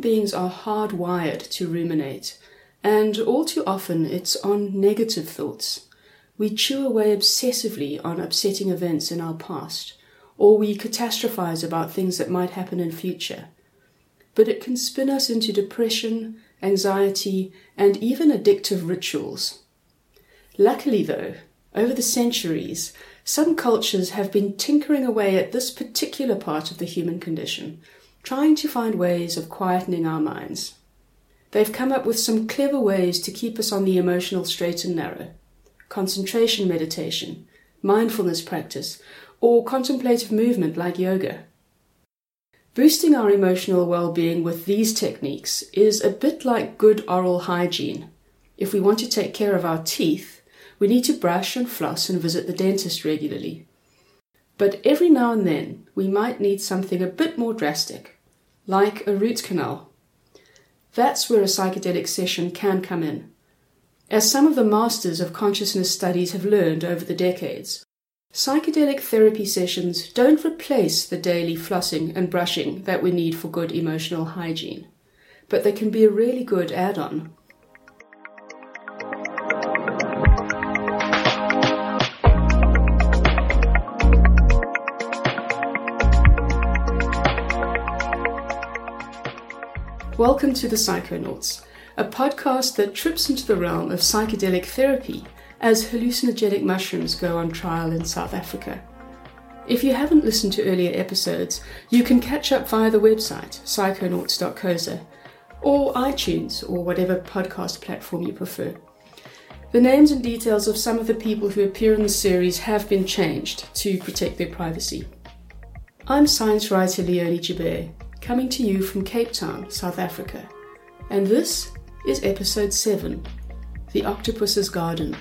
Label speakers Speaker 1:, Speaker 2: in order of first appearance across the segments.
Speaker 1: Beings are hardwired to ruminate, and all too often it's on negative thoughts. We chew away obsessively on upsetting events in our past, or we catastrophize about things that might happen in future. But it can spin us into depression, anxiety, and even addictive rituals. Luckily, though, over the centuries, some cultures have been tinkering away at this particular part of the human condition, trying to find ways of quietening our minds. They've come up with some clever ways to keep us on the emotional straight and narrow concentration meditation, mindfulness practice, or contemplative movement like yoga. Boosting our emotional well being with these techniques is a bit like good oral hygiene. If we want to take care of our teeth, we need to brush and floss and visit the dentist regularly. But every now and then, we might need something a bit more drastic, like a root canal. That's where a psychedelic session can come in. As some of the masters of consciousness studies have learned over the decades, psychedelic therapy sessions don't replace the daily flossing and brushing that we need for good emotional hygiene, but they can be a really good add on. Welcome to the Psychonauts, a podcast that trips into the realm of psychedelic therapy as hallucinogenic mushrooms go on trial in South Africa. If you haven't listened to earlier episodes, you can catch up via the website psychonauts.coza or iTunes or whatever podcast platform you prefer. The names and details of some of the people who appear in the series have been changed to protect their privacy. I'm science writer Leonie Joubert, coming to you from Cape Town, South Africa. And this is episode 7 The Octopus's Garden.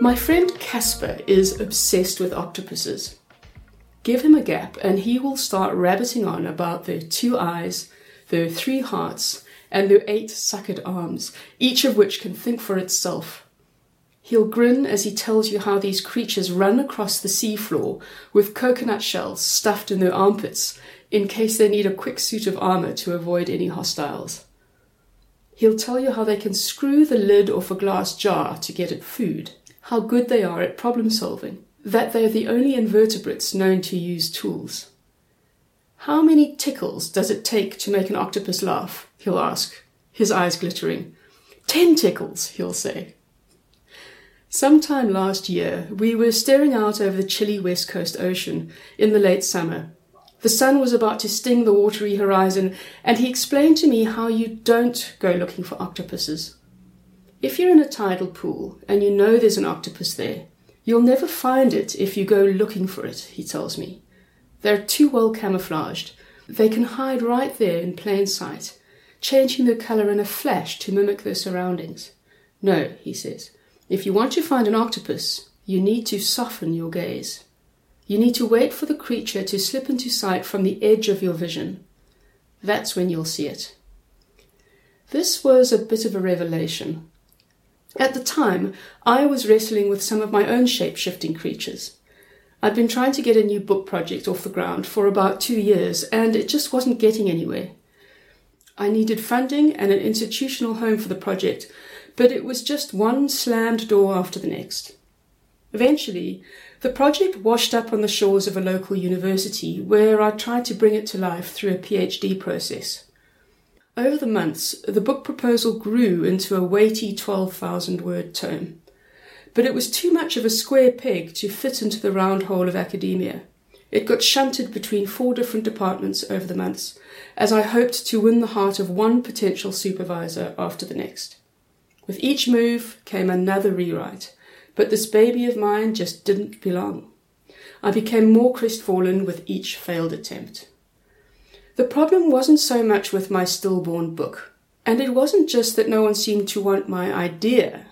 Speaker 1: My friend Casper is obsessed with octopuses. Give him a gap and he will start rabbiting on about their two eyes, their three hearts, and their eight suckered arms, each of which can think for itself. He'll grin as he tells you how these creatures run across the seafloor with coconut shells stuffed in their armpits in case they need a quick suit of armor to avoid any hostiles. He'll tell you how they can screw the lid off a glass jar to get at food, how good they are at problem solving, that they're the only invertebrates known to use tools. How many tickles does it take to make an octopus laugh? He'll ask, his eyes glittering. Ten tickles, he'll say. Sometime last year, we were staring out over the chilly West Coast Ocean in the late summer. The sun was about to sting the watery horizon, and he explained to me how you don't go looking for octopuses. If you're in a tidal pool and you know there's an octopus there, you'll never find it if you go looking for it, he tells me. They're too well camouflaged. They can hide right there in plain sight, changing their colour in a flash to mimic their surroundings. No, he says, if you want to find an octopus, you need to soften your gaze. You need to wait for the creature to slip into sight from the edge of your vision. That's when you'll see it. This was a bit of a revelation. At the time, I was wrestling with some of my own shape shifting creatures. I'd been trying to get a new book project off the ground for about two years, and it just wasn't getting anywhere. I needed funding and an institutional home for the project, but it was just one slammed door after the next. Eventually, the project washed up on the shores of a local university where I tried to bring it to life through a PhD process. Over the months, the book proposal grew into a weighty 12,000 word tome but it was too much of a square peg to fit into the round hole of academia. It got shunted between four different departments over the months, as I hoped to win the heart of one potential supervisor after the next. With each move came another rewrite, but this baby of mine just didn't belong. I became more crestfallen with each failed attempt. The problem wasn't so much with my stillborn book, and it wasn't just that no one seemed to want my idea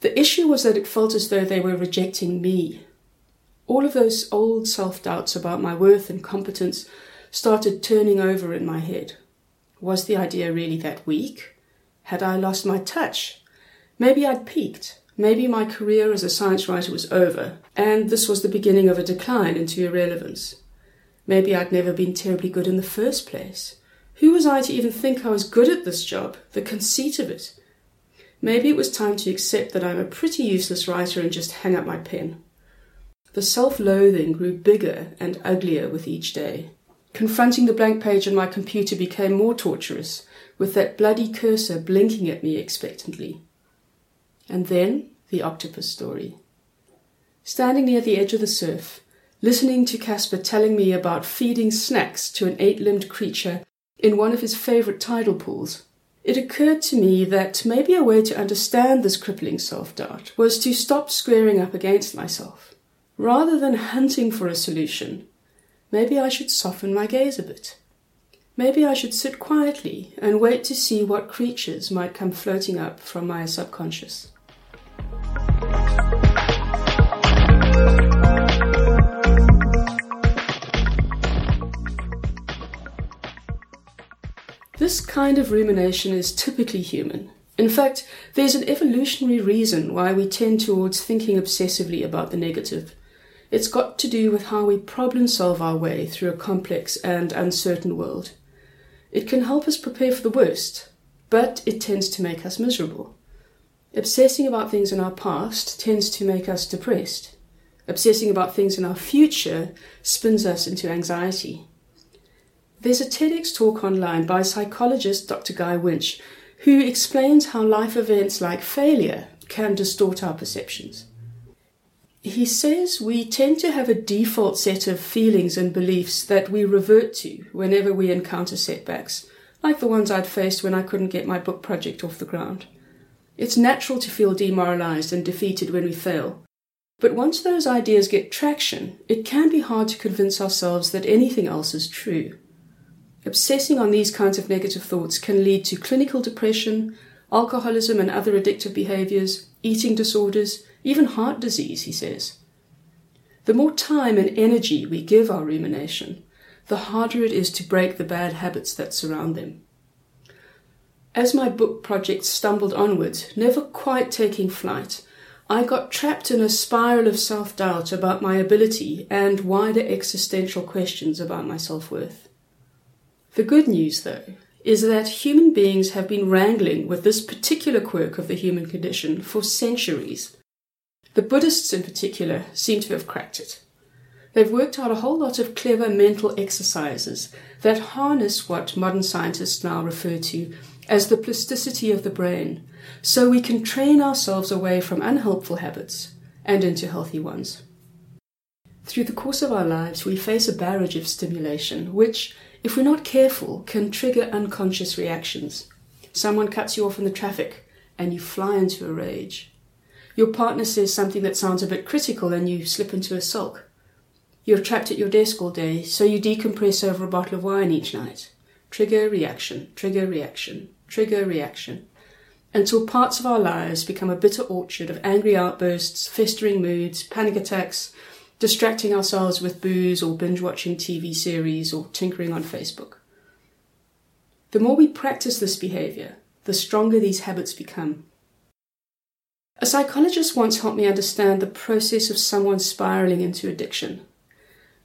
Speaker 1: the issue was that it felt as though they were rejecting me. All of those old self doubts about my worth and competence started turning over in my head. Was the idea really that weak? Had I lost my touch? Maybe I'd peaked. Maybe my career as a science writer was over, and this was the beginning of a decline into irrelevance. Maybe I'd never been terribly good in the first place. Who was I to even think I was good at this job? The conceit of it. Maybe it was time to accept that I'm a pretty useless writer and just hang up my pen. The self loathing grew bigger and uglier with each day. Confronting the blank page on my computer became more torturous, with that bloody cursor blinking at me expectantly. And then the octopus story. Standing near the edge of the surf, listening to Casper telling me about feeding snacks to an eight limbed creature in one of his favorite tidal pools, it occurred to me that maybe a way to understand this crippling self doubt was to stop squaring up against myself. Rather than hunting for a solution, maybe I should soften my gaze a bit. Maybe I should sit quietly and wait to see what creatures might come floating up from my subconscious. This kind of rumination is typically human. In fact, there's an evolutionary reason why we tend towards thinking obsessively about the negative. It's got to do with how we problem solve our way through a complex and uncertain world. It can help us prepare for the worst, but it tends to make us miserable. Obsessing about things in our past tends to make us depressed. Obsessing about things in our future spins us into anxiety. There's a TEDx talk online by psychologist Dr. Guy Winch who explains how life events like failure can distort our perceptions. He says we tend to have a default set of feelings and beliefs that we revert to whenever we encounter setbacks, like the ones I'd faced when I couldn't get my book project off the ground. It's natural to feel demoralized and defeated when we fail. But once those ideas get traction, it can be hard to convince ourselves that anything else is true. Obsessing on these kinds of negative thoughts can lead to clinical depression, alcoholism and other addictive behaviors, eating disorders, even heart disease, he says. The more time and energy we give our rumination, the harder it is to break the bad habits that surround them. As my book project stumbled onwards, never quite taking flight, I got trapped in a spiral of self doubt about my ability and wider existential questions about my self worth. The good news, though, is that human beings have been wrangling with this particular quirk of the human condition for centuries. The Buddhists, in particular, seem to have cracked it. They've worked out a whole lot of clever mental exercises that harness what modern scientists now refer to as the plasticity of the brain, so we can train ourselves away from unhelpful habits and into healthy ones. Through the course of our lives, we face a barrage of stimulation, which, if we're not careful, can trigger unconscious reactions. Someone cuts you off in the traffic and you fly into a rage. Your partner says something that sounds a bit critical and you slip into a sulk. You're trapped at your desk all day, so you decompress over a bottle of wine each night. Trigger, reaction, trigger, reaction, trigger, reaction. Until parts of our lives become a bitter orchard of angry outbursts, festering moods, panic attacks, distracting ourselves with booze or binge watching TV series or tinkering on Facebook. The more we practice this behavior, the stronger these habits become. A psychologist once helped me understand the process of someone spiraling into addiction.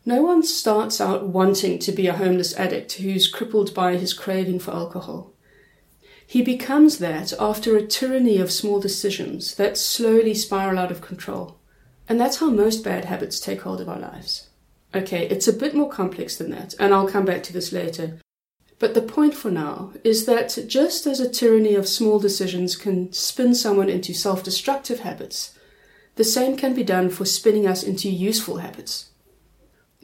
Speaker 1: No one starts out wanting to be a homeless addict who's crippled by his craving for alcohol. He becomes that after a tyranny of small decisions that slowly spiral out of control. And that's how most bad habits take hold of our lives. Okay, it's a bit more complex than that, and I'll come back to this later. But the point for now is that just as a tyranny of small decisions can spin someone into self destructive habits, the same can be done for spinning us into useful habits.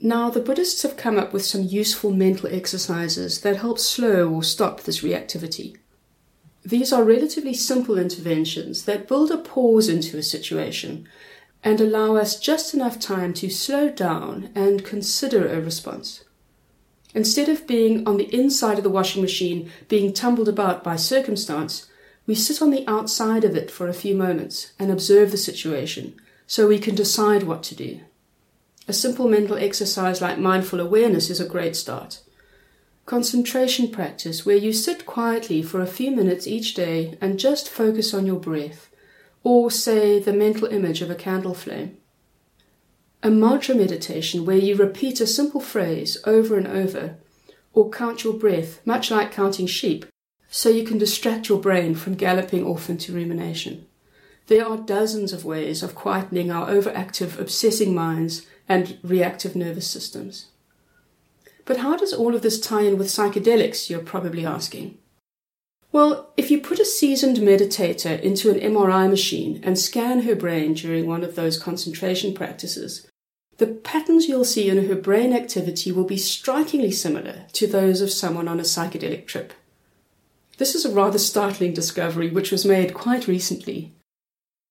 Speaker 1: Now, the Buddhists have come up with some useful mental exercises that help slow or stop this reactivity. These are relatively simple interventions that build a pause into a situation and allow us just enough time to slow down and consider a response. Instead of being on the inside of the washing machine, being tumbled about by circumstance, we sit on the outside of it for a few moments and observe the situation so we can decide what to do. A simple mental exercise like mindful awareness is a great start. Concentration practice, where you sit quietly for a few minutes each day and just focus on your breath, or, say, the mental image of a candle flame. A mantra meditation where you repeat a simple phrase over and over, or count your breath, much like counting sheep, so you can distract your brain from galloping off into rumination. There are dozens of ways of quietening our overactive, obsessing minds and reactive nervous systems. But how does all of this tie in with psychedelics, you're probably asking? Well, if you put a seasoned meditator into an MRI machine and scan her brain during one of those concentration practices, the patterns you'll see in her brain activity will be strikingly similar to those of someone on a psychedelic trip. This is a rather startling discovery which was made quite recently.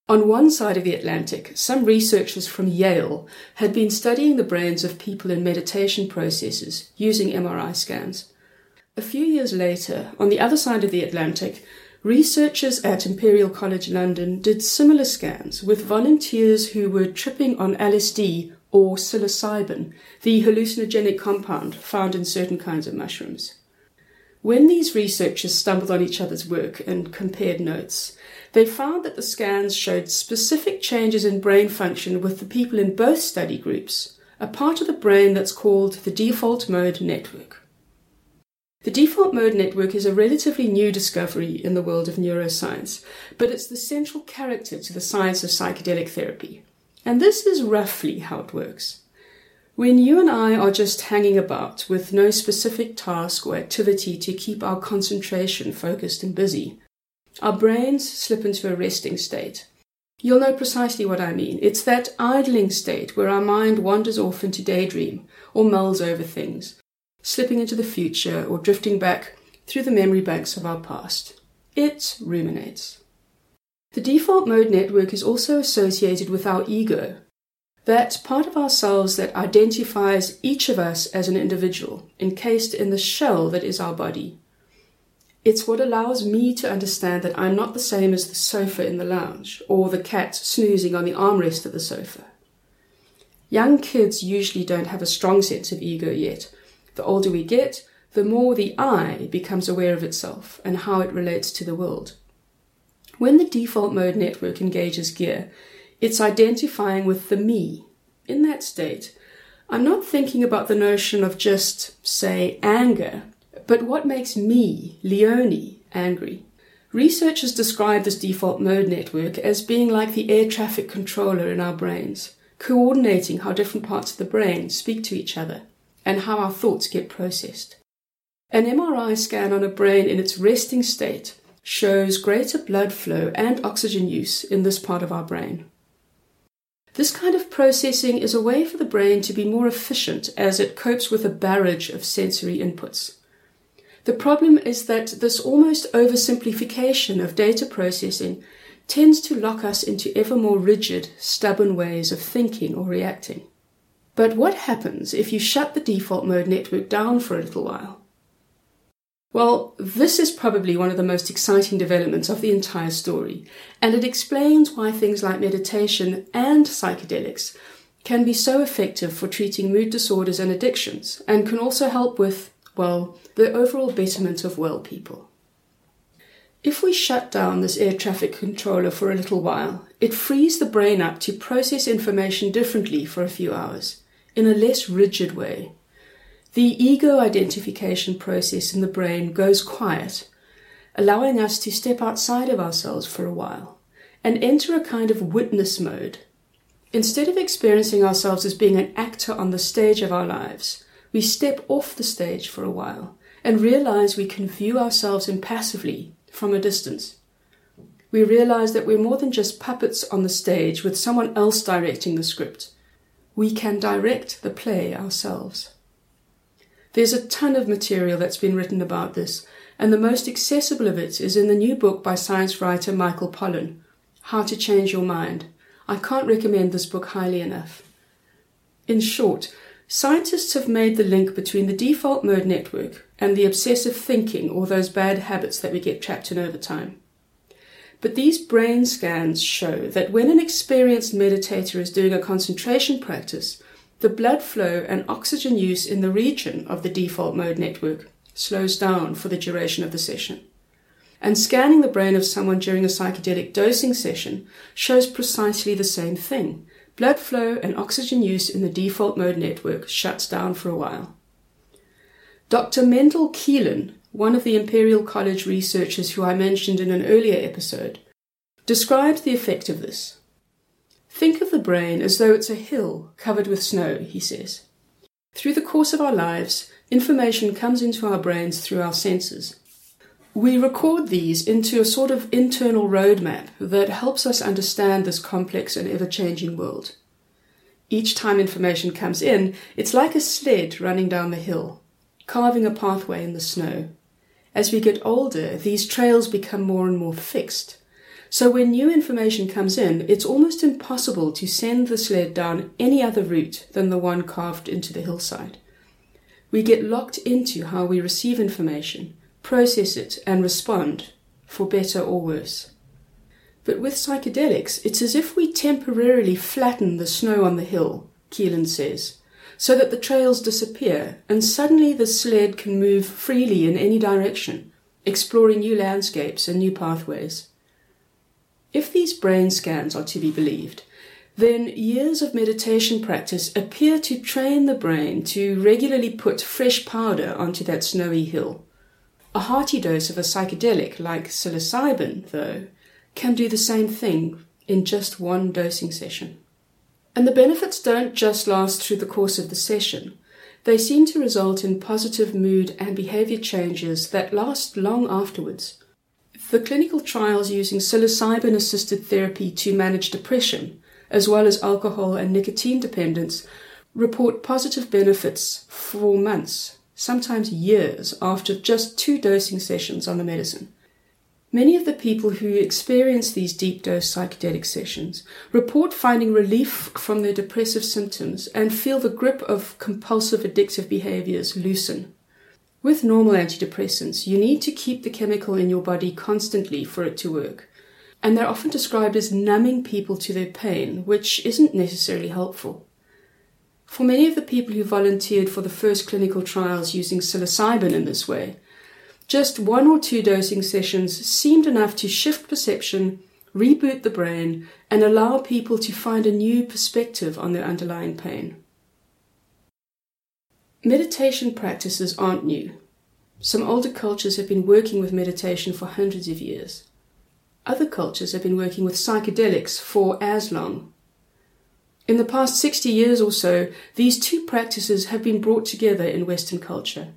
Speaker 1: On one side of the Atlantic, some researchers from Yale had been studying the brains of people in meditation processes using MRI scans. A few years later, on the other side of the Atlantic, researchers at Imperial College London did similar scans with volunteers who were tripping on LSD or psilocybin, the hallucinogenic compound found in certain kinds of mushrooms. When these researchers stumbled on each other's work and compared notes, they found that the scans showed specific changes in brain function with the people in both study groups, a part of the brain that's called the default mode network. The default mode network is a relatively new discovery in the world of neuroscience, but it's the central character to the science of psychedelic therapy. And this is roughly how it works. When you and I are just hanging about with no specific task or activity to keep our concentration focused and busy, our brains slip into a resting state. You'll know precisely what I mean. It's that idling state where our mind wanders off into daydream or mulls over things, slipping into the future or drifting back through the memory banks of our past. It ruminates. The default mode network is also associated with our ego, that part of ourselves that identifies each of us as an individual, encased in the shell that is our body. It's what allows me to understand that I'm not the same as the sofa in the lounge or the cat snoozing on the armrest of the sofa. Young kids usually don't have a strong sense of ego yet, the older we get, the more the I becomes aware of itself and how it relates to the world. When the default mode network engages gear, it's identifying with the me. In that state, I'm not thinking about the notion of just, say, anger, but what makes me, Leonie, angry. Researchers describe this default mode network as being like the air traffic controller in our brains, coordinating how different parts of the brain speak to each other and how our thoughts get processed. An MRI scan on a brain in its resting state shows greater blood flow and oxygen use in this part of our brain. This kind of processing is a way for the brain to be more efficient as it copes with a barrage of sensory inputs. The problem is that this almost oversimplification of data processing tends to lock us into ever more rigid, stubborn ways of thinking or reacting. But what happens if you shut the default mode network down for a little while? Well, this is probably one of the most exciting developments of the entire story, and it explains why things like meditation and psychedelics can be so effective for treating mood disorders and addictions, and can also help with, well, the overall betterment of well people. If we shut down this air traffic controller for a little while, it frees the brain up to process information differently for a few hours in a less rigid way. The ego identification process in the brain goes quiet, allowing us to step outside of ourselves for a while and enter a kind of witness mode. Instead of experiencing ourselves as being an actor on the stage of our lives, we step off the stage for a while and realize we can view ourselves impassively from a distance. We realize that we're more than just puppets on the stage with someone else directing the script we can direct the play ourselves. There's a ton of material that's been written about this, and the most accessible of it is in the new book by science writer Michael Pollan, How to Change Your Mind. I can't recommend this book highly enough. In short, scientists have made the link between the default mode network and the obsessive thinking or those bad habits that we get trapped in over time. But these brain scans show that when an experienced meditator is doing a concentration practice, the blood flow and oxygen use in the region of the default mode network slows down for the duration of the session. and scanning the brain of someone during a psychedelic dosing session shows precisely the same thing. Blood flow and oxygen use in the default mode network shuts down for a while. Dr. Mendel Kaelen, one of the Imperial College researchers who I mentioned in an earlier episode, describes the effect of this. Think of the brain as though it's a hill covered with snow, he says. Through the course of our lives, information comes into our brains through our senses. We record these into a sort of internal roadmap that helps us understand this complex and ever changing world. Each time information comes in, it's like a sled running down the hill, carving a pathway in the snow. As we get older, these trails become more and more fixed. So when new information comes in, it's almost impossible to send the sled down any other route than the one carved into the hillside. We get locked into how we receive information, process it, and respond, for better or worse. But with psychedelics, it's as if we temporarily flatten the snow on the hill, Kaelen says, so that the trails disappear, and suddenly the sled can move freely in any direction, exploring new landscapes and new pathways. If these brain scans are to be believed, then years of meditation practice appear to train the brain to regularly put fresh powder onto that snowy hill. A hearty dose of a psychedelic like psilocybin, though, can do the same thing in just one dosing session. And the benefits don't just last through the course of the session. They seem to result in positive mood and behavior changes that last long afterwards. The clinical trials using psilocybin assisted therapy to manage depression, as well as alcohol and nicotine dependence, report positive benefits for months sometimes years, after just two dosing sessions on the medicine. Many of the people who experience these deep dose psychedelic sessions report finding relief from their depressive symptoms and feel the grip of compulsive addictive behaviors loosen. With normal antidepressants, you need to keep the chemical in your body constantly for it to work. And they're often described as numbing people to their pain, which isn't necessarily helpful. For many of the people who volunteered for the first clinical trials using psilocybin in this way, just one or two dosing sessions seemed enough to shift perception, reboot the brain, and allow people to find a new perspective on their underlying pain. Meditation practices aren't new. Some older cultures have been working with meditation for hundreds of years. Other cultures have been working with psychedelics for as long, in the past 60 years or so, these two practices have been brought together in Western culture.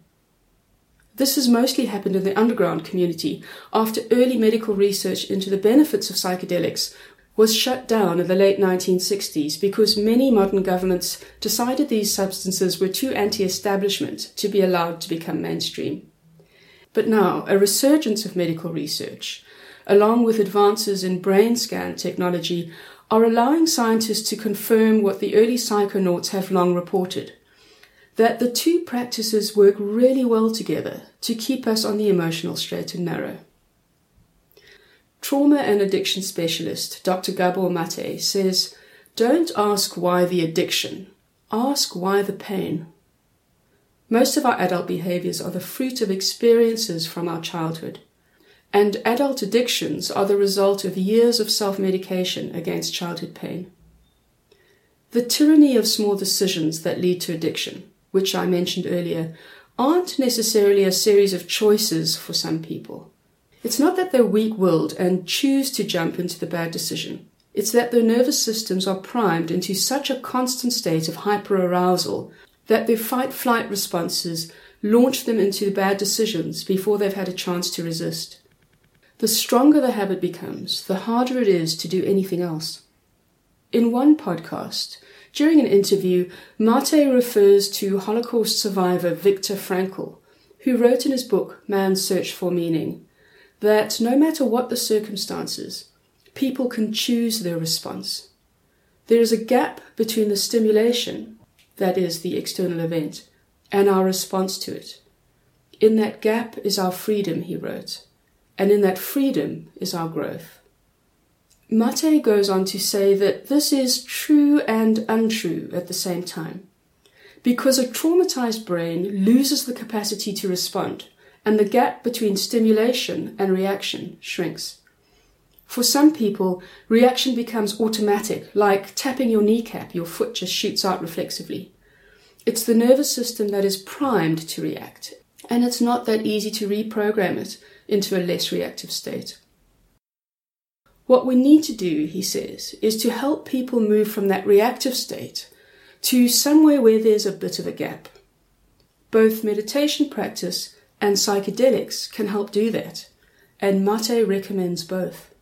Speaker 1: This has mostly happened in the underground community after early medical research into the benefits of psychedelics was shut down in the late 1960s because many modern governments decided these substances were too anti establishment to be allowed to become mainstream. But now, a resurgence of medical research, along with advances in brain scan technology, are allowing scientists to confirm what the early psychonauts have long reported that the two practices work really well together to keep us on the emotional straight and narrow. Trauma and addiction specialist Dr. Gabor Mate says, Don't ask why the addiction, ask why the pain. Most of our adult behaviors are the fruit of experiences from our childhood and adult addictions are the result of years of self medication against childhood pain. The tyranny of small decisions that lead to addiction, which I mentioned earlier, aren't necessarily a series of choices for some people. It's not that they're weak willed and choose to jump into the bad decision. It's that their nervous systems are primed into such a constant state of hyperarousal that their fight flight responses launch them into bad decisions before they've had a chance to resist. The stronger the habit becomes, the harder it is to do anything else. In one podcast, during an interview, Mate refers to Holocaust survivor Viktor Frankl, who wrote in his book Man's Search for Meaning that no matter what the circumstances, people can choose their response. There is a gap between the stimulation, that is, the external event, and our response to it. In that gap is our freedom, he wrote and in that freedom is our growth. Mate goes on to say that this is true and untrue at the same time. Because a traumatized brain loses the capacity to respond and the gap between stimulation and reaction shrinks. For some people, reaction becomes automatic, like tapping your kneecap, your foot just shoots out reflexively. It's the nervous system that is primed to react, and it's not that easy to reprogram it into a less reactive state. What we need to do, he says, is to help people move from that reactive state to somewhere where there's a bit of a gap. Both meditation practice and psychedelics can help do that, and Mate recommends both.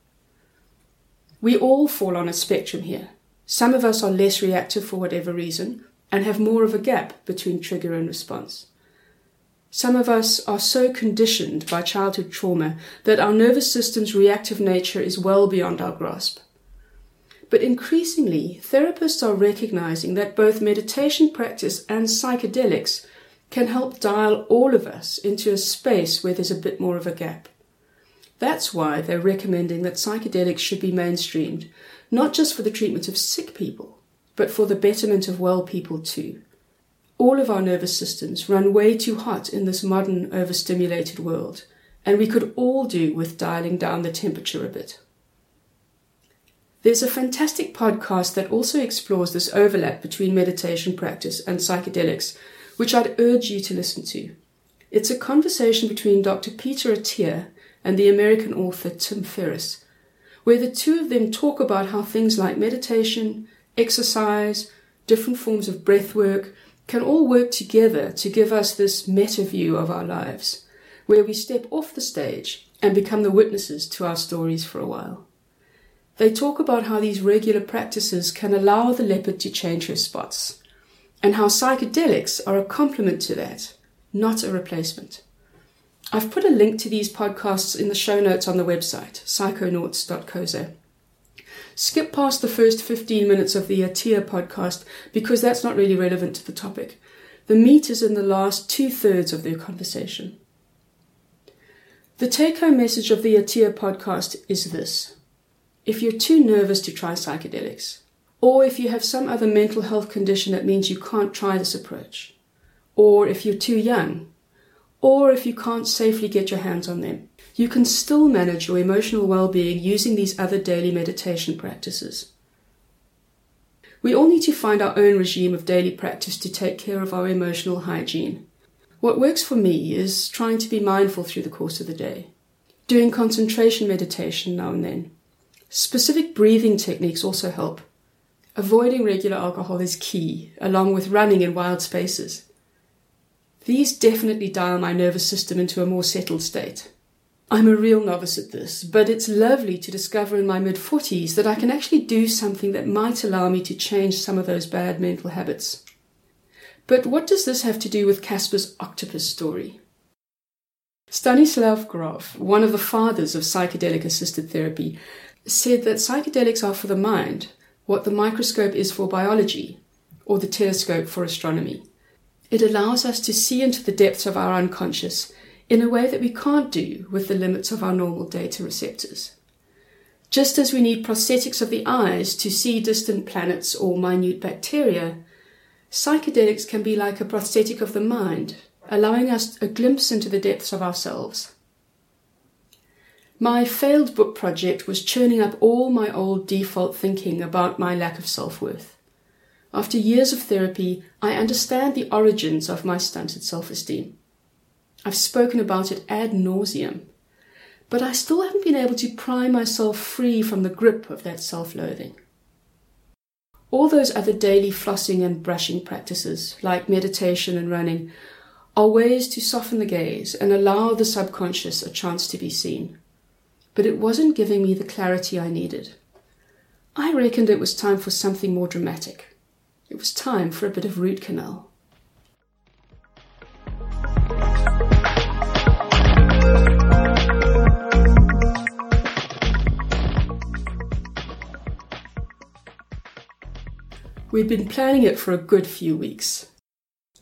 Speaker 1: We all fall on a spectrum here. Some of us are less reactive for whatever reason and have more of a gap between trigger and response. Some of us are so conditioned by childhood trauma that our nervous system's reactive nature is well beyond our grasp. But increasingly, therapists are recognizing that both meditation practice and psychedelics can help dial all of us into a space where there's a bit more of a gap. That's why they're recommending that psychedelics should be mainstreamed, not just for the treatment of sick people, but for the betterment of well people too. All of our nervous systems run way too hot in this modern, overstimulated world, and we could all do with dialing down the temperature a bit. There's a fantastic podcast that also explores this overlap between meditation practice and psychedelics, which I'd urge you to listen to. It's a conversation between Dr. Peter Attia and the American author Tim Ferriss, where the two of them talk about how things like meditation, exercise, different forms of breath work can all work together to give us this meta view of our lives, where we step off the stage and become the witnesses to our stories for a while. They talk about how these regular practices can allow the leopard to change her spots, and how psychedelics are a complement to that, not a replacement. I've put a link to these podcasts in the show notes on the website, psychonauts.coza. Skip past the first 15 minutes of the Attia podcast because that's not really relevant to the topic. The meat is in the last two thirds of their conversation. The take home message of the Attia podcast is this if you're too nervous to try psychedelics, or if you have some other mental health condition that means you can't try this approach, or if you're too young or if you can't safely get your hands on them. You can still manage your emotional well being using these other daily meditation practices. We all need to find our own regime of daily practice to take care of our emotional hygiene. What works for me is trying to be mindful through the course of the day, doing concentration meditation now and then. Specific breathing techniques also help. Avoiding regular alcohol is key, along with running in wild spaces. These definitely dial my nervous system into a more settled state. I'm a real novice at this, but it's lovely to discover in my mid 40s that I can actually do something that might allow me to change some of those bad mental habits. But what does this have to do with Casper's octopus story? Stanislav Grof, one of the fathers of psychedelic assisted therapy, said that psychedelics are for the mind what the microscope is for biology, or the telescope for astronomy. It allows us to see into the depths of our unconscious in a way that we can't do with the limits of our normal data receptors. Just as we need prosthetics of the eyes to see distant planets or minute bacteria, psychedelics can be like a prosthetic of the mind, allowing us a glimpse into the depths of ourselves. My failed book project was churning up all my old default thinking about my lack of self worth. After years of therapy, I understand the origins of my stunted self esteem. I've spoken about it ad nauseum, but I still haven't been able to pry myself free from the grip of that self loathing. All those other daily flossing and brushing practices, like meditation and running, are ways to soften the gaze and allow the subconscious a chance to be seen. But it wasn't giving me the clarity I needed. I reckoned it was time for something more dramatic. It was time for a bit of root canal. We'd been planning it for a good few weeks.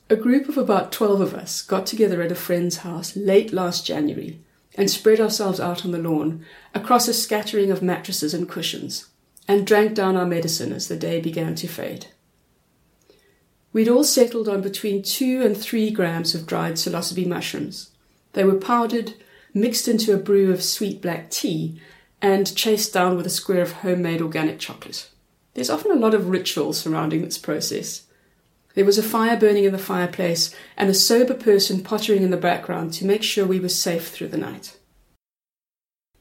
Speaker 1: A group of about 12 of us got together at a friend's house late last January and spread ourselves out on the lawn across a scattering of mattresses and cushions and drank down our medicine as the day began to fade. We'd all settled on between two and three grams of dried psilocybe mushrooms, They were powdered, mixed into a brew of sweet black tea, and chased down with a square of homemade organic chocolate. There's often a lot of ritual surrounding this process. There was a fire burning in the fireplace and a sober person pottering in the background to make sure we were safe through the night.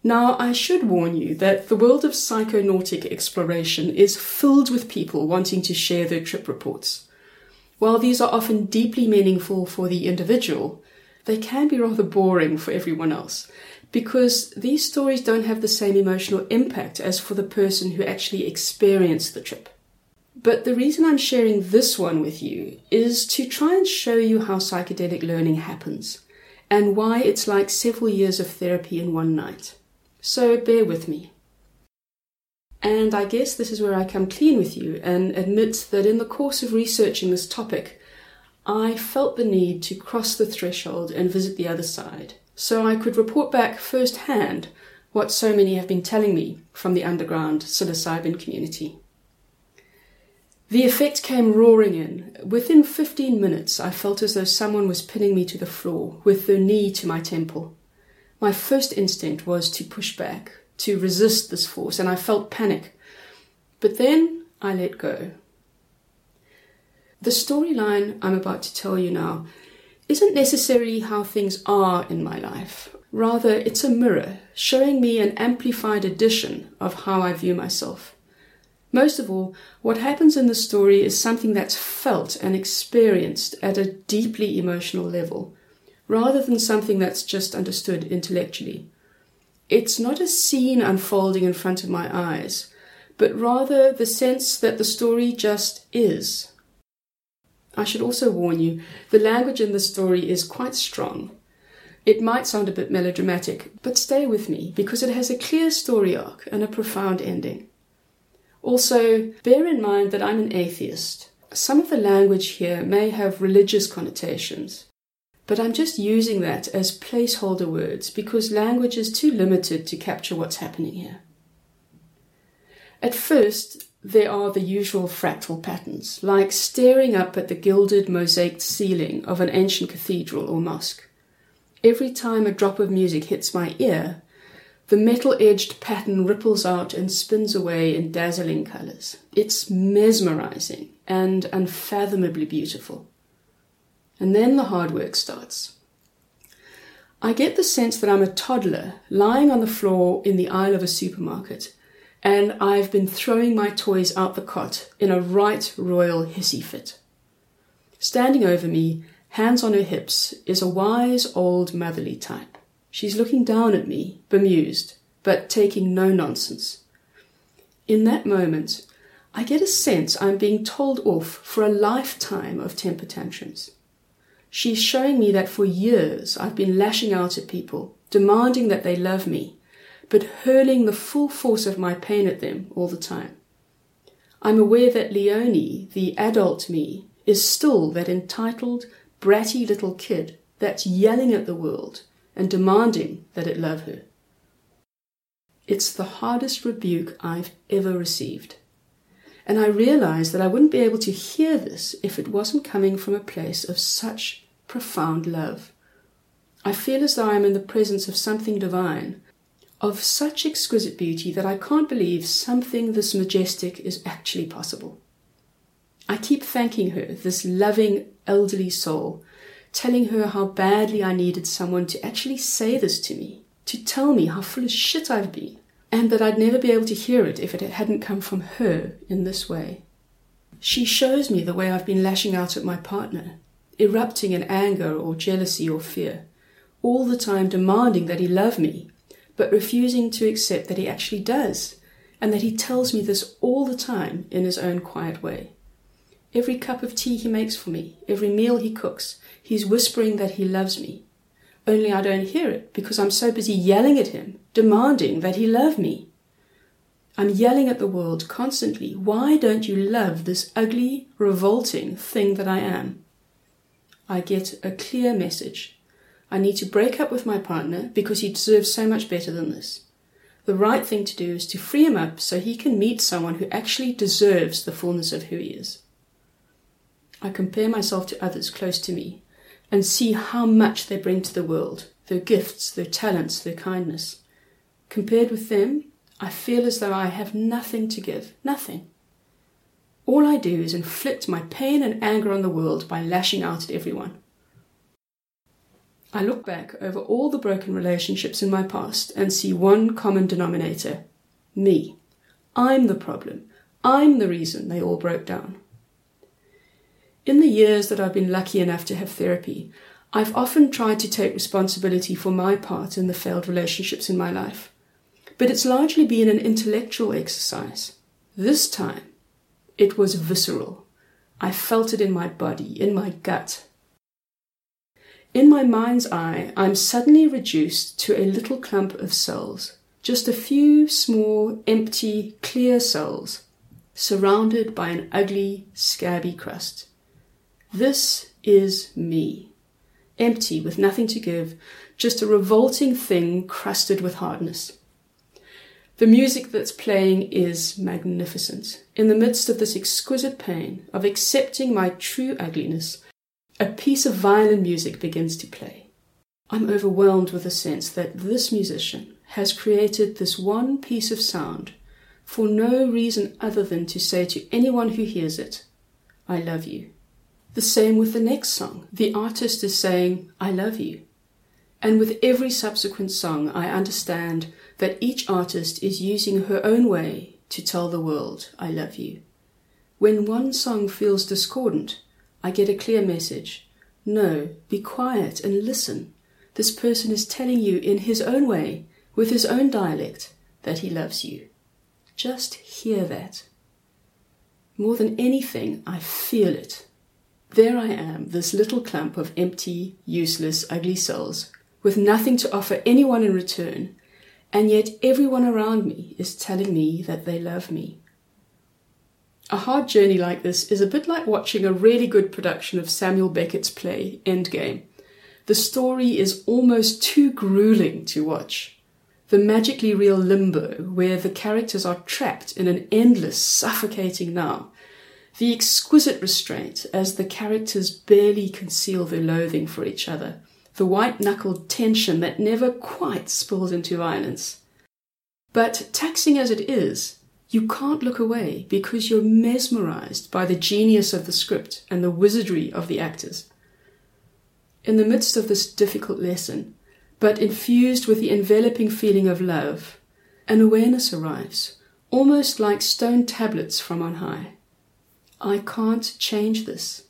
Speaker 1: Now, I should warn you that the world of psychonautic exploration is filled with people wanting to share their trip reports. While these are often deeply meaningful for the individual, they can be rather boring for everyone else because these stories don't have the same emotional impact as for the person who actually experienced the trip. But the reason I'm sharing this one with you is to try and show you how psychedelic learning happens and why it's like several years of therapy in one night. So bear with me. And I guess this is where I come clean with you and admit that in the course of researching this topic, I felt the need to cross the threshold and visit the other side so I could report back firsthand what so many have been telling me from the underground psilocybin community. The effect came roaring in. Within 15 minutes, I felt as though someone was pinning me to the floor with their knee to my temple. My first instinct was to push back, to resist this force, and I felt panic. But then I let go. The storyline I'm about to tell you now isn't necessarily how things are in my life. Rather, it's a mirror showing me an amplified edition of how I view myself. Most of all, what happens in the story is something that's felt and experienced at a deeply emotional level, rather than something that's just understood intellectually. It's not a scene unfolding in front of my eyes, but rather the sense that the story just is. I should also warn you, the language in the story is quite strong. It might sound a bit melodramatic, but stay with me because it has a clear story arc and a profound ending. Also, bear in mind that I'm an atheist. Some of the language here may have religious connotations, but I'm just using that as placeholder words because language is too limited to capture what's happening here. At first, there are the usual fractal patterns, like staring up at the gilded mosaiced ceiling of an ancient cathedral or mosque. Every time a drop of music hits my ear, the metal edged pattern ripples out and spins away in dazzling colours. It's mesmerizing and unfathomably beautiful. And then the hard work starts. I get the sense that I'm a toddler lying on the floor in the aisle of a supermarket and I've been throwing my toys out the cot in a right royal hissy fit. Standing over me, hands on her hips, is a wise old motherly type. She's looking down at me, bemused, but taking no nonsense. In that moment, I get a sense I'm being told off for a lifetime of temper tantrums. She's showing me that for years I've been lashing out at people, demanding that they love me, but hurling the full force of my pain at them all the time. I'm aware that Leonie, the adult me, is still that entitled, bratty little kid that's yelling at the world and demanding that it love her. It's the hardest rebuke I've ever received. And I realize that I wouldn't be able to hear this if it wasn't coming from a place of such profound love. I feel as though I'm in the presence of something divine of such exquisite beauty that I can't believe something this majestic is actually possible. I keep thanking her, this loving elderly soul, telling her how badly I needed someone to actually say this to me, to tell me how full of shit I've been, and that I'd never be able to hear it if it hadn't come from her in this way. She shows me the way I've been lashing out at my partner, erupting in anger or jealousy or fear, all the time demanding that he love me but refusing to accept that he actually does, and that he tells me this all the time in his own quiet way. Every cup of tea he makes for me, every meal he cooks, he's whispering that he loves me. Only I don't hear it because I'm so busy yelling at him, demanding that he love me. I'm yelling at the world constantly, why don't you love this ugly, revolting thing that I am? I get a clear message I need to break up with my partner because he deserves so much better than this. The right thing to do is to free him up so he can meet someone who actually deserves the fullness of who he is. I compare myself to others close to me and see how much they bring to the world their gifts, their talents, their kindness. Compared with them, I feel as though I have nothing to give, nothing. All I do is inflict my pain and anger on the world by lashing out at everyone. I look back over all the broken relationships in my past and see one common denominator me. I'm the problem. I'm the reason they all broke down. In the years that I've been lucky enough to have therapy, I've often tried to take responsibility for my part in the failed relationships in my life. But it's largely been an intellectual exercise. This time, it was visceral. I felt it in my body, in my gut. In my mind's eye, I'm suddenly reduced to a little clump of cells, just a few small, empty, clear cells, surrounded by an ugly, scabby crust. This is me empty with nothing to give, just a revolting thing crusted with hardness. The music that's playing is magnificent. In the midst of this exquisite pain of accepting my true ugliness, a piece of violin music begins to play. I'm overwhelmed with the sense that this musician has created this one piece of sound for no reason other than to say to anyone who hears it, I love you. The same with the next song. The artist is saying, I love you. And with every subsequent song, I understand that each artist is using her own way to tell the world, I love you. When one song feels discordant, I get a clear message. No, be quiet and listen. This person is telling you in his own way, with his own dialect, that he loves you. Just hear that. More than anything, I feel it. There I am, this little clump of empty, useless, ugly souls, with nothing to offer anyone in return, and yet everyone around me is telling me that they love me. A hard journey like this is a bit like watching a really good production of Samuel Beckett's play, Endgame. The story is almost too grueling to watch. The magically real limbo, where the characters are trapped in an endless, suffocating now, the exquisite restraint as the characters barely conceal their loathing for each other, the white knuckled tension that never quite spills into violence. But taxing as it is, you can't look away because you're mesmerized by the genius of the script and the wizardry of the actors. In the midst of this difficult lesson, but infused with the enveloping feeling of love, an awareness arrives, almost like stone tablets from on high. I can't change this.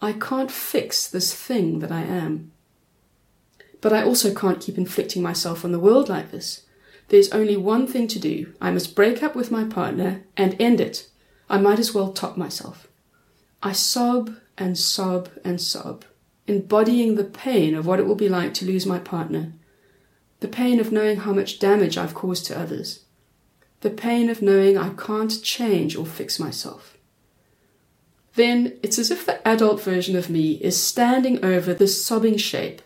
Speaker 1: I can't fix this thing that I am. But I also can't keep inflicting myself on the world like this. There's only one thing to do. I must break up with my partner and end it. I might as well top myself. I sob and sob and sob, embodying the pain of what it will be like to lose my partner, the pain of knowing how much damage I've caused to others, the pain of knowing I can't change or fix myself then it's as if the adult version of me is standing over this sobbing shape,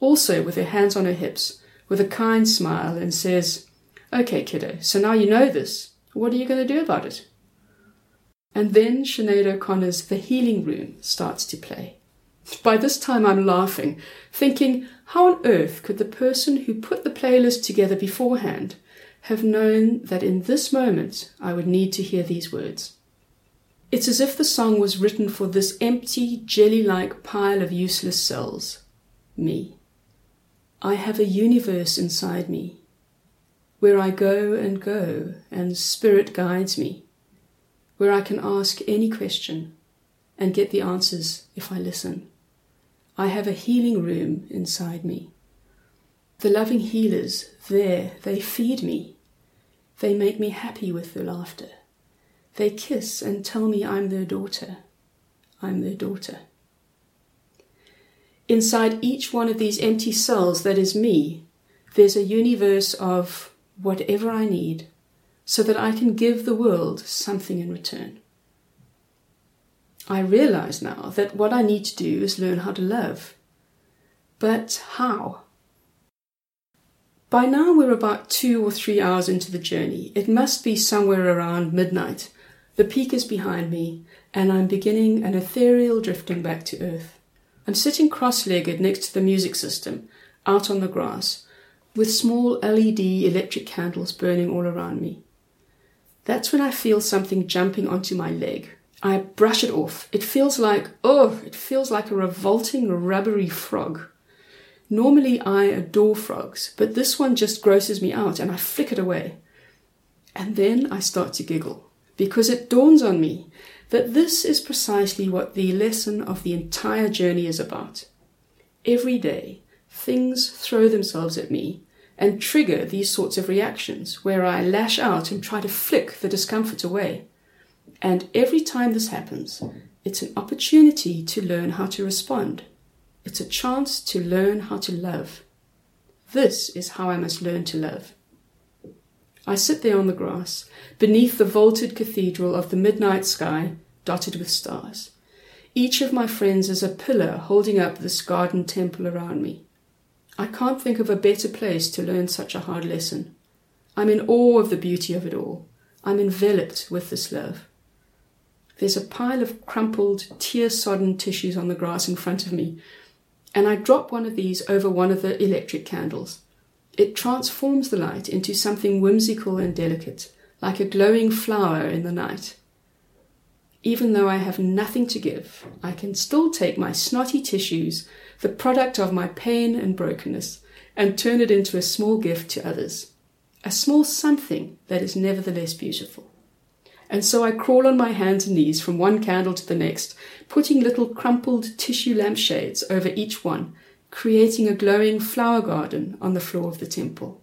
Speaker 1: also with her hands on her hips, with a kind smile, and says, Okay, kiddo, so now you know this. What are you going to do about it? And then Sinead O'Connor's The Healing Room starts to play. By this time, I'm laughing, thinking, how on earth could the person who put the playlist together beforehand have known that in this moment I would need to hear these words? It's as if the song was written for this empty, jelly like pile of useless cells me. I have a universe inside me where I go and go and spirit guides me, where I can ask any question and get the answers if I listen. I have a healing room inside me. The loving healers there, they feed me. They make me happy with their laughter. They kiss and tell me I'm their daughter. I'm their daughter. Inside each one of these empty cells that is me, there's a universe of whatever I need so that I can give the world something in return. I realize now that what I need to do is learn how to love. But how? By now, we're about two or three hours into the journey. It must be somewhere around midnight the peak is behind me, and I'm beginning an ethereal drifting back to earth. I'm sitting cross legged next to the music system, out on the grass, with small LED electric candles burning all around me. That's when I feel something jumping onto my leg. I brush it off. It feels like, oh, it feels like a revolting rubbery frog. Normally I adore frogs, but this one just grosses me out and I flick it away. And then I start to giggle because it dawns on me that this is precisely what the lesson of the entire journey is about. Every day, things throw themselves at me and trigger these sorts of reactions where I lash out and try to flick the discomfort away. And every time this happens, it's an opportunity to learn how to respond. It's a chance to learn how to love. This is how I must learn to love. I sit there on the grass, beneath the vaulted cathedral of the midnight sky, dotted with stars. Each of my friends is a pillar holding up this garden temple around me. I can't think of a better place to learn such a hard lesson. I'm in awe of the beauty of it all. I'm enveloped with this love. There's a pile of crumpled, tear sodden tissues on the grass in front of me, and I drop one of these over one of the electric candles. It transforms the light into something whimsical and delicate, like a glowing flower in the night. Even though I have nothing to give, I can still take my snotty tissues, the product of my pain and brokenness, and turn it into a small gift to others. A small something that is nevertheless beautiful. And so I crawl on my hands and knees from one candle to the next, putting little crumpled tissue lampshades over each one, creating a glowing flower garden on the floor of the temple.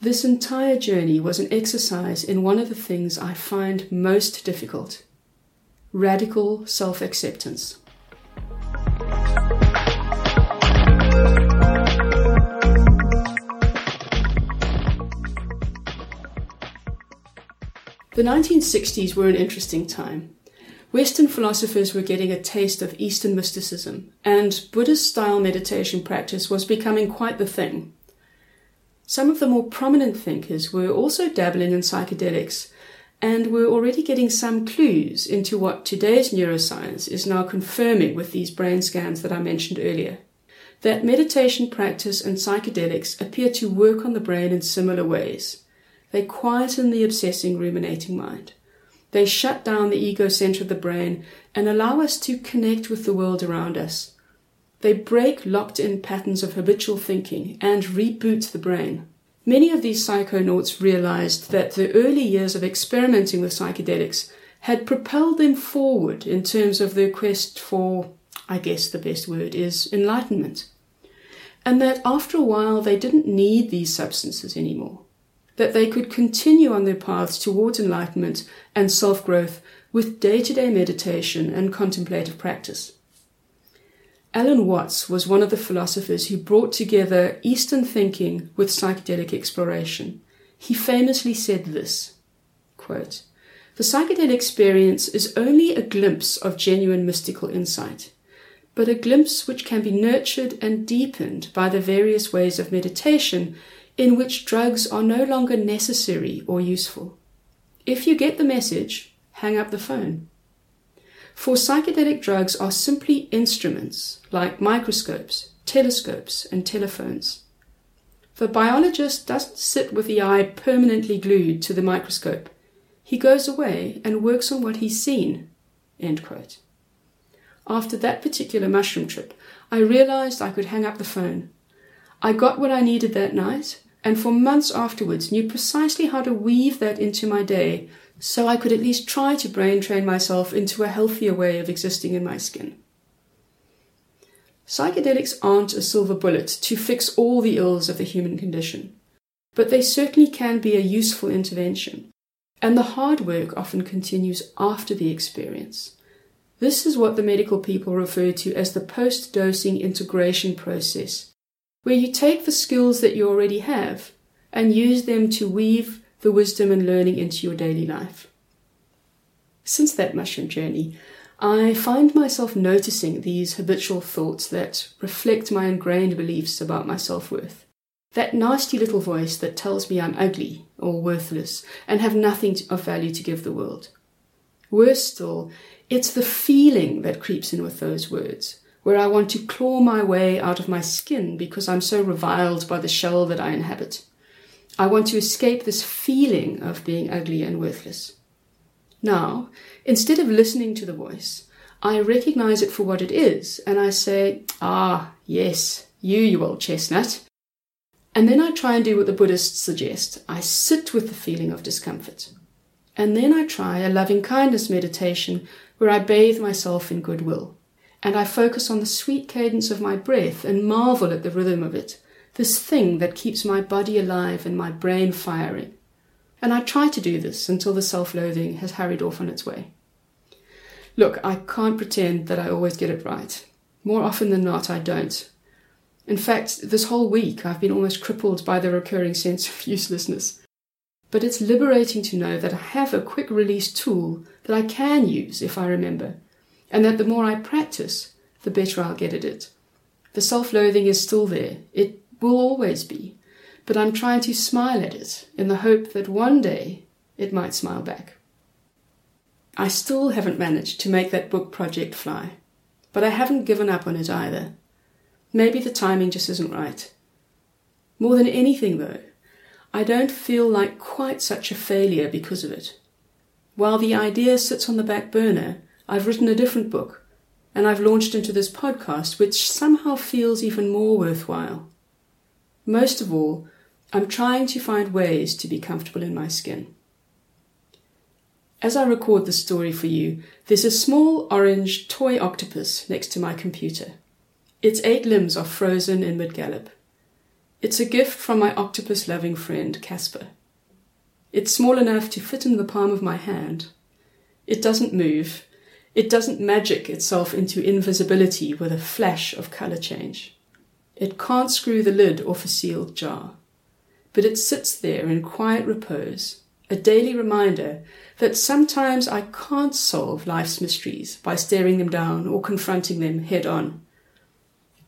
Speaker 1: This entire journey was an exercise in one of the things I find most difficult radical self acceptance. The 1960s were an interesting time. Western philosophers were getting a taste of Eastern mysticism, and Buddhist style meditation practice was becoming quite the thing. Some of the more prominent thinkers were also dabbling in psychedelics and were already getting some clues into what today's neuroscience is now confirming with these brain scans that I mentioned earlier. That meditation practice and psychedelics appear to work on the brain in similar ways. They quieten the obsessing, ruminating mind. They shut down the ego center of the brain and allow us to connect with the world around us, they break locked in patterns of habitual thinking and reboot the brain. Many of these psychonauts realized that the early years of experimenting with psychedelics had propelled them forward in terms of their quest for, I guess the best word is, enlightenment. And that after a while they didn't need these substances anymore. That they could continue on their paths towards enlightenment and self growth with day to day meditation and contemplative practice. Alan Watts was one of the philosophers who brought together Eastern thinking with psychedelic exploration. He famously said this quote, The psychedelic experience is only a glimpse of genuine mystical insight, but a glimpse which can be nurtured and deepened by the various ways of meditation in which drugs are no longer necessary or useful. If you get the message, hang up the phone. For psychedelic drugs are simply instruments like microscopes, telescopes, and telephones. The biologist doesn't sit with the eye permanently glued to the microscope. He goes away and works on what he's seen. After that particular mushroom trip, I realized I could hang up the phone. I got what I needed that night, and for months afterwards knew precisely how to weave that into my day so I could at least try to brain train myself into a healthier way of existing in my skin. Psychedelics aren't a silver bullet to fix all the ills of the human condition, but they certainly can be a useful intervention, and the hard work often continues after the experience. This is what the medical people refer to as the post dosing integration process, where you take the skills that you already have and use them to weave the wisdom and learning into your daily life. Since that mushroom journey, I find myself noticing these habitual thoughts that reflect my ingrained beliefs about my self worth. That nasty little voice that tells me I'm ugly or worthless and have nothing of value to give the world. Worse still, it's the feeling that creeps in with those words, where I want to claw my way out of my skin because I'm so reviled by the shell that I inhabit. I want to escape this feeling of being ugly and worthless. Now, instead of listening to the voice, I recognize it for what it is and I say, Ah, yes, you, you old chestnut. And then I try and do what the Buddhists suggest I sit with the feeling of discomfort. And then I try a loving kindness meditation where I bathe myself in goodwill. And I focus on the sweet cadence of my breath and marvel at the rhythm of it, this thing that keeps my body alive and my brain firing. And I try to do this until the self loathing has hurried off on its way. Look, I can't pretend that I always get it right. More often than not, I don't. In fact, this whole week I've been almost crippled by the recurring sense of uselessness. But it's liberating to know that I have a quick release tool that I can use if I remember, and that the more I practice, the better I'll get at it. The self loathing is still there, it will always be, but I'm trying to smile at it in the hope that one day it might smile back. I still haven't managed to make that book project fly, but I haven't given up on it either. Maybe the timing just isn't right. More than anything, though, I don't feel like quite such a failure because of it. While the idea sits on the back burner, I've written a different book, and I've launched into this podcast, which somehow feels even more worthwhile. Most of all, I'm trying to find ways to be comfortable in my skin. As I record this story for you, there's a small orange toy octopus next to my computer. Its eight limbs are frozen in mid gallop. It's a gift from my octopus loving friend Casper. It's small enough to fit in the palm of my hand. It doesn't move. It doesn't magic itself into invisibility with a flash of color change. It can't screw the lid off a sealed jar. But it sits there in quiet repose, a daily reminder that sometimes I can't solve life's mysteries by staring them down or confronting them head on.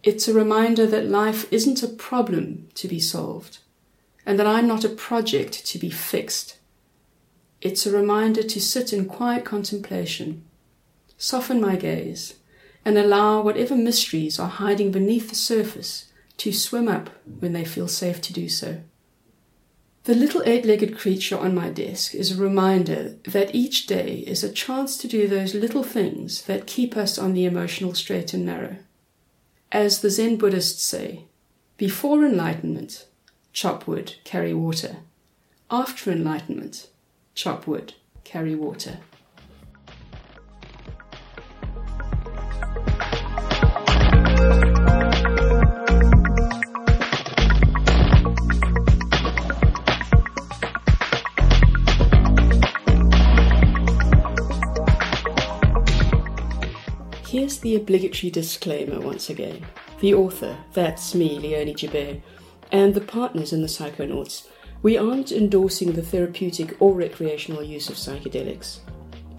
Speaker 1: It's a reminder that life isn't a problem to be solved, and that I'm not a project to be fixed. It's a reminder to sit in quiet contemplation, soften my gaze, and allow whatever mysteries are hiding beneath the surface to swim up when they feel safe to do so. The little eight legged creature on my desk is a reminder that each day is a chance to do those little things that keep us on the emotional straight and narrow. As the Zen Buddhists say, before enlightenment, chop wood, carry water. After enlightenment, chop wood, carry water. Here's the obligatory disclaimer once again. The author, that's me, Leonie Joubert, and the partners in the Psychonauts, we aren't endorsing the therapeutic or recreational use of psychedelics.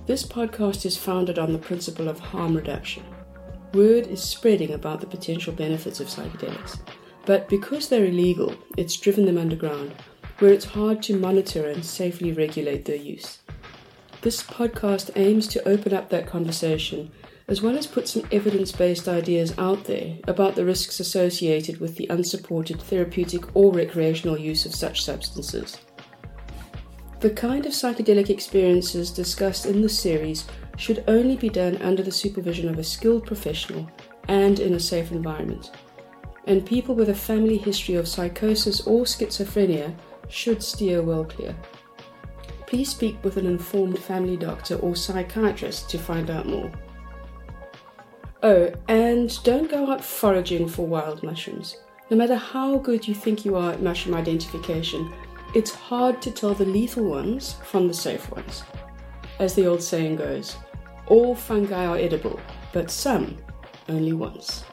Speaker 1: This podcast is founded on the principle of harm reduction. Word is spreading about the potential benefits of psychedelics, but because they're illegal, it's driven them underground, where it's hard to monitor and safely regulate their use. This podcast aims to open up that conversation as well as put some evidence based ideas out there about the risks associated with the unsupported therapeutic or recreational use of such substances. The kind of psychedelic experiences discussed in this series should only be done under the supervision of a skilled professional and in a safe environment. And people with a family history of psychosis or schizophrenia should steer well clear. Please speak with an informed family doctor or psychiatrist to find out more. Oh, and don't go out foraging for wild mushrooms. No matter how good you think you are at mushroom identification, it's hard to tell the lethal ones from the safe ones. As the old saying goes, all fungi are edible, but some only once.